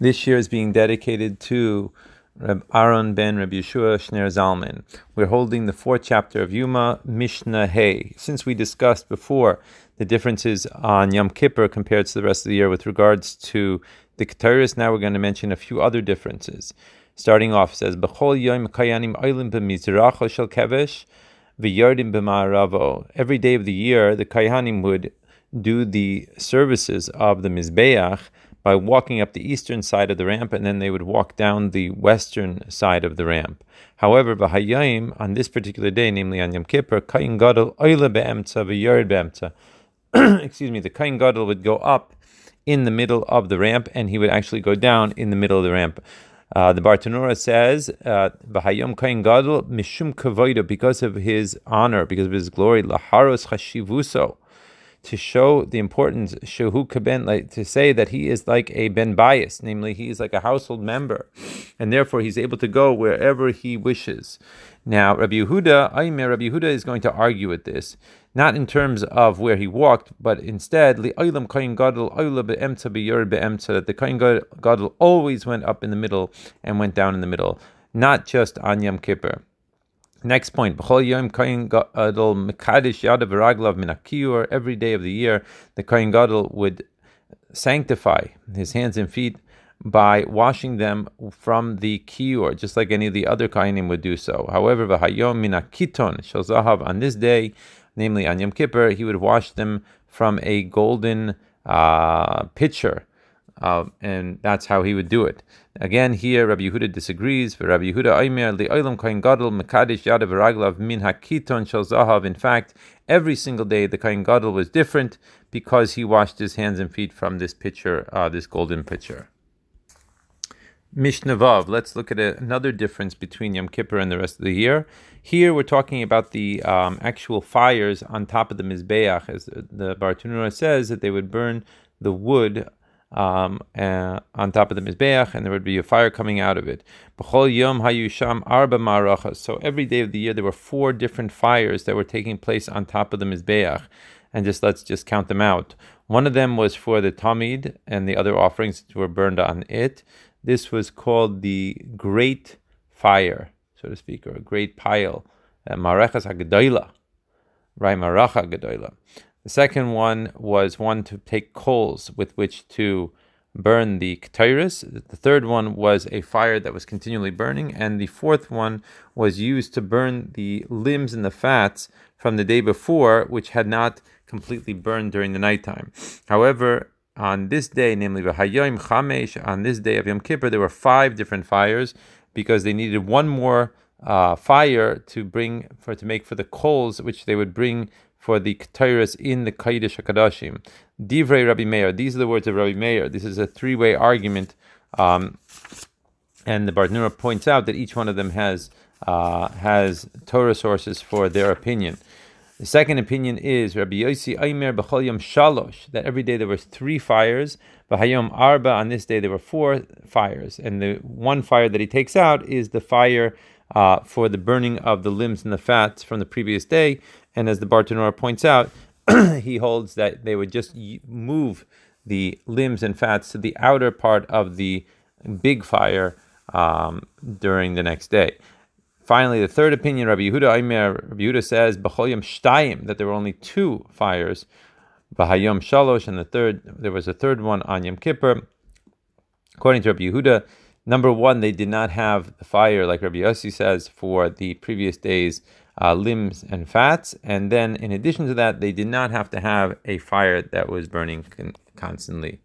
This year is being dedicated to Reb Aaron ben Reb Yeshua Shner Zalman. We're holding the fourth chapter of Yuma, Mishnah Hey. Since we discussed before the differences on Yom Kippur compared to the rest of the year with regards to the Keteris, now we're going to mention a few other differences. Starting off, says, B'chol yom kayanim oilim b'mizracho shel kevesh v'yardim b'ma'aravo. Every day of the year, the Kayanim would do the services of the Mizbeach by walking up the eastern side of the ramp, and then they would walk down the western side of the ramp. However, Bahayim, on this particular day, namely on Yom Kippur, kain Gadol Oile Be'emtza V'Yard Be'emtza. Excuse me, the kain Gadol would go up in the middle of the ramp, and he would actually go down in the middle of the ramp. Uh, the Bartanura says, uh, "Bahayom Kain Gadol mishum kavoida," because of his honor, because of his glory, laharos chashivuso to show the importance, shehu kaben, like to say that he is like a ben bias, namely he is like a household member, and therefore he's able to go wherever he wishes. Now, Rabbi Yehuda, Aimer, Rabbi Yehuda is going to argue with this, not in terms of where he walked, but instead, that the kain gadol always went up in the middle and went down in the middle, not just on Yom Kippur. Next point. Every day of the year, the Kohen Gadol would sanctify his hands and feet by washing them from the kior, just like any of the other Kohanim would do so. However, on this day, namely on Yom Kippur, he would wash them from a golden uh, pitcher uh, and that's how he would do it. Again, here Rabbi Yehuda disagrees. But Rabbi Yehuda Aimer li'olam kohen gadol mekadesh yadav raglav min hakiton shel zahav. In fact, every single day the kohen gadol was different because he washed his hands and feet from this pitcher, uh, this golden pitcher. Mishnah Vav. Let's look at a, another difference between Yom Kippur and the rest of the year. Here we're talking about the um, actual fires on top of the Mizbeach, as the Bartanura says that they would burn the wood um, uh, on top of the mizbeach, and there would be a fire coming out of it. So every day of the year there were four different fires that were taking place on top of the mizbeach, and just let's just count them out. One of them was for the tamid, and the other offerings were burned on it. This was called the great fire, so to speak, or a great pile, uh, marachas right? Maracha gadoila. The second one was one to take coals with which to burn the ketairis. The third one was a fire that was continually burning, and the fourth one was used to burn the limbs and the fats from the day before, which had not completely burned during the nighttime. However, on this day, namely V'hayoim Chamesh, on this day of Yom Kippur, there were five different fires because they needed one more uh, fire to bring for to make for the coals which they would bring for the Ketairas in the Kaidish HaKadashim. Divrei Rabbi Meir. These are the words of Rabbi Meir. This is a three-way argument, um, and the Bartanura points out that each one of them has uh, has Torah sources for their opinion. The second opinion is Rabbi Yossi Aimer B'chol Yom Shalosh, that every day there were three fires, B'hayom Arba, on this day there were four fires, and the one fire that he takes out is the fire uh, for the burning of the limbs and the fats from the previous day, and as the Bartanura points out, he holds that they would just move the limbs and fats to the outer part of the big fire um, during the next day. Finally, the third opinion, Rabbi Yehuda Aimer, Rabbi Yehuda says, shtayim, that there were only two fires, B'hayom shalosh, and the third, there was a third one on Yom Kippur. According to Rabbi Yehuda, number one, they did not have the fire, like Rabbi Yossi says, for the previous days uh, limbs and fats. And then, in addition to that, they did not have to have a fire that was burning con- constantly.